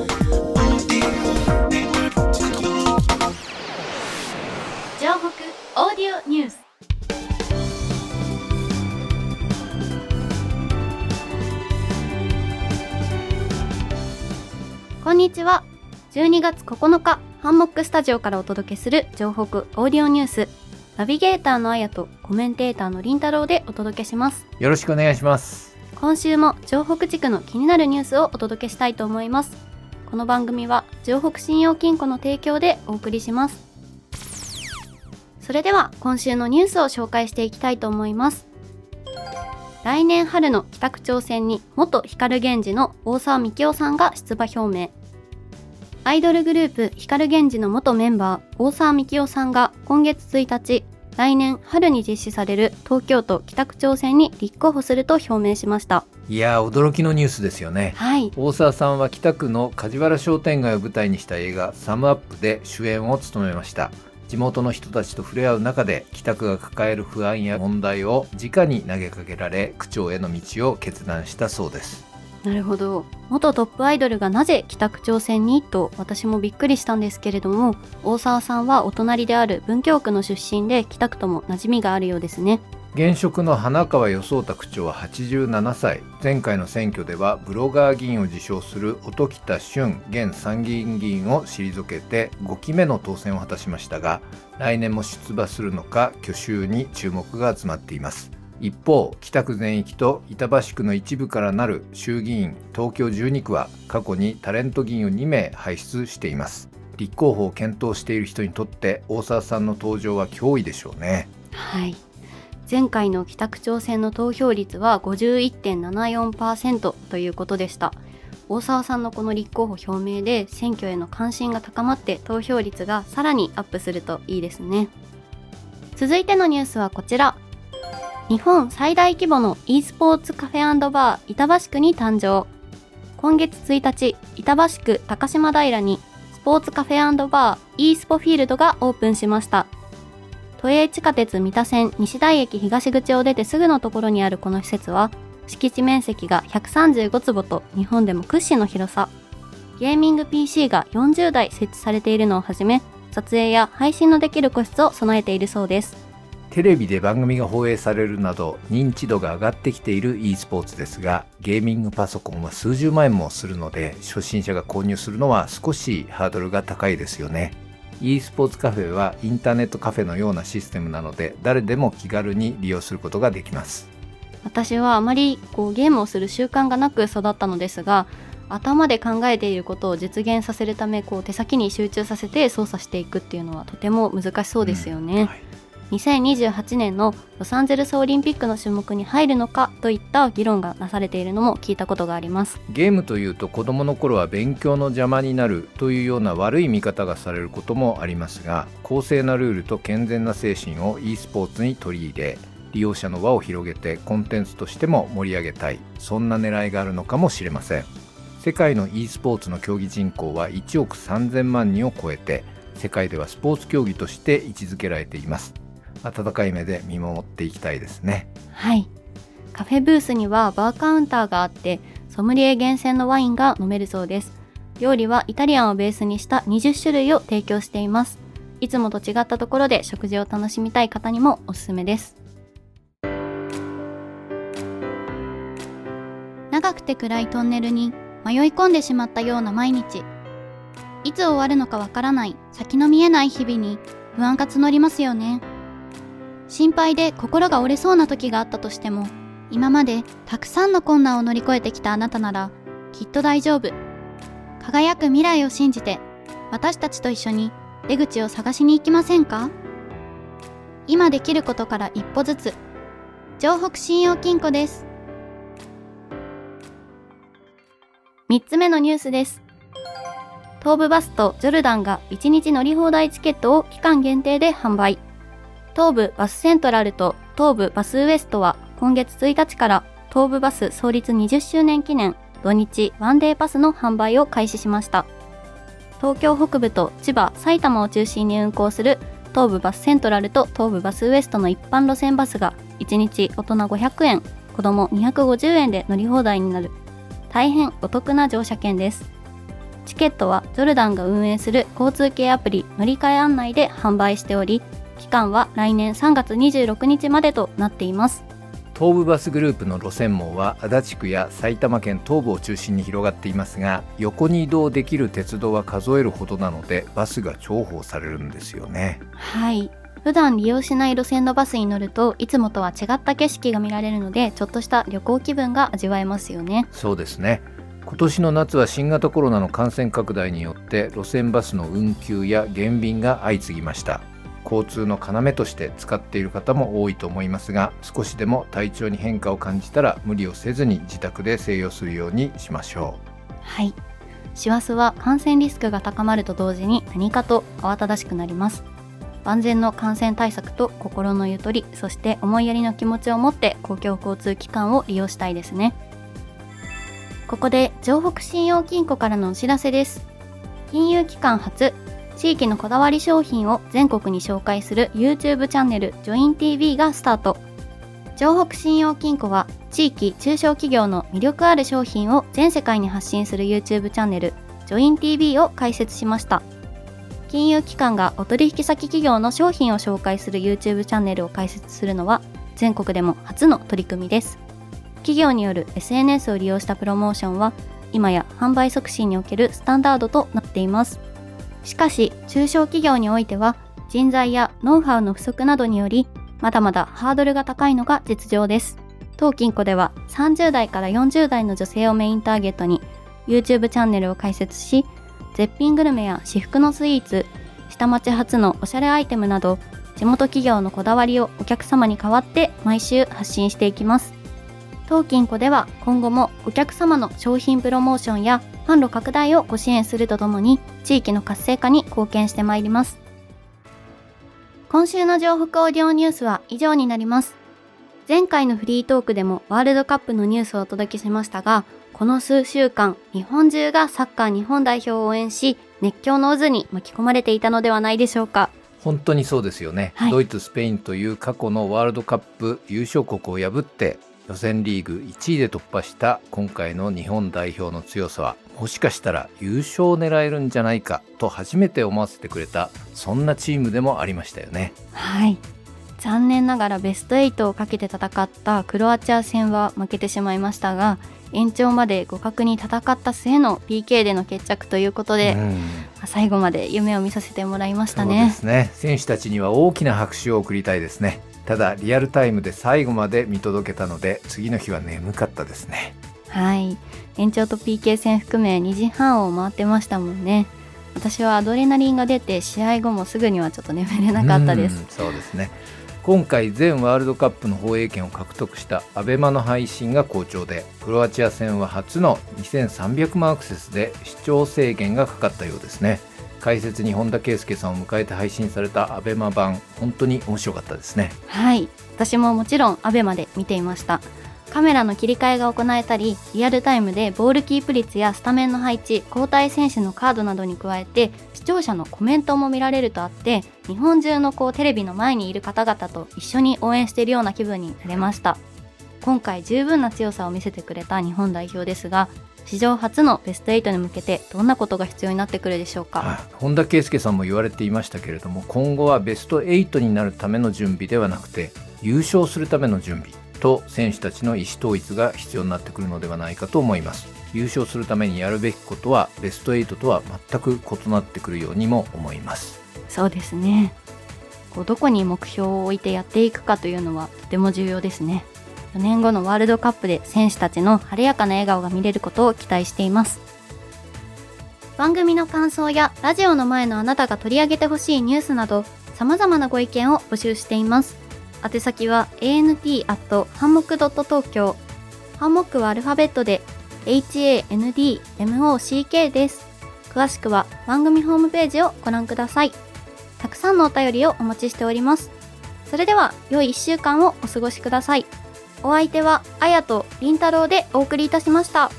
城北オーディオニュース。こんにちは。12月9日ハンモックスタジオからお届けする城北オーディオニュース。ナビゲーターのあやとコメンテーターのりんたろうでお届けします。よろしくお願いします。今週も城北地区の気になるニュースをお届けしたいと思いますこの番組は城北信用金庫の提供でお送りします。それでは今週のニュースを紹介していきたいと思います。来年春の北区長選に元光源氏の大沢幹夫さんが出馬表明。アイドルグループ光源氏の元メンバー大沢幹夫さんが今月1日来年春に実施される東京都北区長選に立候補すると表明しました。いやー驚きのニュースですよね。はい。大沢さんは北区の梶原商店街を舞台にした映画「サムアップで主演を務めました。地元の人たちと触れ合う中で北区が抱える不安や問題を直に投げかけられ区長への道を決断したそうですなるほど。元トップアイドルがなぜ北区長選に？と私もびっくりしたんですけれども大沢さんはお隣である文京区の出身で北区とも馴染みがあるようですね。現職の花川予想太区長は87歳。前回の選挙ではブロガー議員を自称する音喜多俊現参議院議員を退けて5期目の当選を果たしましたが来年も出馬するのか去就に注目が集まっています。一方北区全域と板橋区の一部からなる衆議院東京12区は過去にタレント議員を2名輩出しています。立候補を検討している人にとって大沢さんの登場は脅威でしょうね。はい。前回の北区長選の投票率は51.74%ということでした。大沢さんのこの立候補表明で選挙への関心が高まって投票率がさらにアップするといいですね。続いてのニュースはこちら。日本最大規模の e スポーツカフェバー板橋区に誕生。今月1日板橋区高島平にスポーツカフェバー e スポフィールドがオープンしました。都営地下鉄三田線西台駅東口を出てすぐのところにあるこの施設は敷地面積が135坪と日本でも屈指の広さ。ゲーミング PC が40台設置されているのをはじめ撮影や配信のできる個室を備えているそうです。テレビで番組が放映されるなど認知度が上がってきている e スポーツですがゲーミングパソコンは数十万円もするので初心者が購入するのは少しハードルが高いですよね。e スポーツカフェはインターネットカフェのようなシステムなので誰でも気軽に利用することができます。私はあまりこうゲームをする習慣がなく育ったのですが頭で考えていることを実現させるためこう手先に集中させて操作していくっていうのはとても難しそうですよね、うんはい2028年のロサンゼルスオリンピックの種目に入るのかといった議論がなされているのも聞いたことがあります。ゲームというと子供の頃は勉強の邪魔になるというような悪い見方がされることもありますが公正なルールと健全な精神を e スポーツに取り入れ利用者の輪を広げてコンテンツとしても盛り上げたい。そんな狙いがあるのかもしれません。世界の e スポーツの競技人口は1億3000万人を超えて世界ではスポーツ競技として位置づけられています。温かい目で見守っていきたいですね。はい。カフェブースにはバーカウンターがあってソムリエ厳選のワインが飲めるそうです。料理はイタリアンをベースにした20種類を提供しています。いつもと違ったところで食事を楽しみたい方にもおすすめです。長くて暗いトンネルに迷い込んでしまったような毎日。いつ終わるのかわからない先の見えない日々に不安が募りますよね。心配で心が折れそうな時があったとしても今までたくさんの困難を乗り越えてきたあなたならきっと大丈夫。輝く未来を信じて私たちと一緒に出口を探しに行きませんか？今できることから一歩ずつ。城北信用金庫です。3つ目のニュースです。東武バスとジョルダンが1日乗り放題チケットを期間限定で販売。東武バスセントラルと東武バスウエストは今月1日から東武バス創立20周年記念土日ワンデーパスの販売を開始しました。東京北部と千葉、埼玉を中心に運行する東武バスセントラルと東武バスウエストの一般路線バスが1日大人500円、子供250円で乗り放題になる。大変お得な乗車券です。チケットはジョルダンが運営する交通系アプリ乗り換え案内で販売しており期間は来年3月26日までとなっています。東武バスグループの路線網は足立区や埼玉県東部を中心に広がっていますが横に移動できる鉄道は数えるほどなのでバスが重宝されるんですよね。はい。普段利用しない路線のバスに乗るといつもとは違った景色が見られるのでちょっとした旅行気分が味わえますよね。そうですね。今年の夏は新型コロナの感染拡大によって路線バスの運休や減便が相次ぎました交通の要として使っている方も多いと思いますが少しでも体調に変化を感じたら無理をせずに自宅で静養するようにしましょう。はい。師走は感染リスクが高まると同時に何かと慌ただしくなります。万全の感染対策と心のゆとりそして思いやりの気持ちを持って公共交通機関を利用したいですね。ここで城北信用金庫からのお知らせです。金融機関初地域のこだわり商品を全国に紹介する YouTube チャンネルジョイン TV がスタート。城北信用金庫は地域中小企業の魅力ある商品を全世界に発信する YouTube チャンネルジョイン TV を開設しました。金融機関がお取引先企業の商品を紹介する YouTube チャンネルを開設するのは全国でも初の取り組みです。企業による SNS を利用したプロモーションは今や販売促進におけるスタンダードとなっています。しかし中小企業においては人材やノウハウの不足などによりまだまだハードルが高いのが実情です。当金庫では30代から40代の女性をメインターゲットに YouTube チャンネルを開設し絶品グルメや至福のスイーツ下町発のおしゃれアイテムなど地元企業のこだわりをお客様に代わって毎週発信していきます。当金庫では今後もお客様の商品プロモーションや販路拡大をご支援するとともに地域の活性化に貢献してまいります。今週の情報オーディオニュースは以上になります。前回のフリートークでもワールドカップのニュースをお届けしましたがこの数週間、日本中がサッカー日本代表を応援し、熱狂の渦に巻き込まれていたのではないでしょうか。本当にそうですよね、はい、ドイツ、スペインという過去のワールドカップ優勝国を破って予選リーグ1位で突破した今回の日本代表の強さはもしかしたら優勝を狙えるんじゃないかと初めて思わせてくれたそんなチームでもありましたよね。はい残念ながらベスト8をかけて戦ったクロアチア戦は負けてしまいましたが延長まで互角に戦った末の PK での決着ということで、最後まで夢を見させてもらいましたね。ね選手たちには大きな拍手を送りたいですね。ただリアルタイムで最後まで見届けたので次の日は眠かったですね。はい延長と PK 戦含め2時半を回ってましたもんね。私はアドレナリンが出て試合後もすぐにはちょっと眠れなかったです。うそうですね今回全ワールドカップの放映権を獲得した ABEMA の配信が好調でクロアチア戦は初の2300万アクセスで視聴制限がかかったようですね解説に本田圭佑さんを迎えて配信された ABEMA 版本当に面白かったですね。はい。私ももちろん ABEMA で見ていました。カメラの切り替えが行えたりリアルタイムでボールキープ率やスタメンの配置交代選手のカードなどに加えて視聴者のコメントも見られるとあって日本中のこうテレビの前にいる方々と一緒に応援しているような気分になれました。今回十分な強さを見せてくれた日本代表ですが史上初のベスト8に向けてどんなことが必要になってくるでしょうか？本田圭佑さんも言われていましたけれども今後はベスト8になるための準備ではなくて優勝するための準備と選手たちの意思統一が必要になってくるのではないかと思います。優勝するためにやるべきことはベスト8とは全く異なってくるようにも思います。そうですね。こうどこに目標を置いてやっていくかというのはとても重要ですね4年後のワールドカップで選手たちの晴れやかな笑顔が見れることを期待しています番組の感想やラジオの前のあなたが取り上げてほしいニュースなど様々なご意見を募集しています宛先は ant アットハンモックドット東京ハンモックはアルファベットで handmock です。詳しくは番組ホームページをご覧ください。たくさんのお便りをお待ちしております。それでは良い1週間をお過ごしください。お相手はあやとりんたろうでお送りいたしました。